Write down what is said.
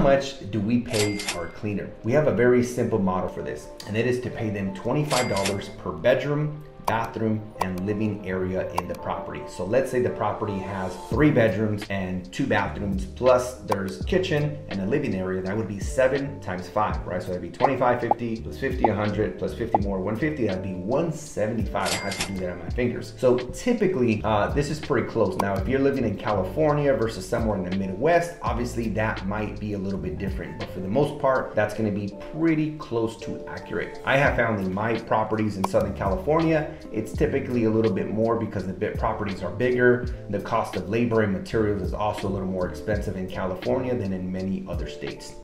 much do we pay our cleaner? We have a very simple model for this, and it is to pay them $25 per bedroom bathroom and living area in the property. So let's say the property has three bedrooms and two bathrooms, plus there's kitchen and a living area. That would be seven times five, right? So that'd be 25, 50, plus 50, 100, plus 50 more, 150. That'd be 175. I had to do that on my fingers. So typically, uh, this is pretty close. Now, if you're living in California versus somewhere in the Midwest, obviously that might be a little bit different. But for the most part, that's gonna be pretty close to accurate. I have found in my properties in Southern California, it's typically a little bit more because the bit properties are bigger. The cost of labor and materials is also a little more expensive in California than in many other states.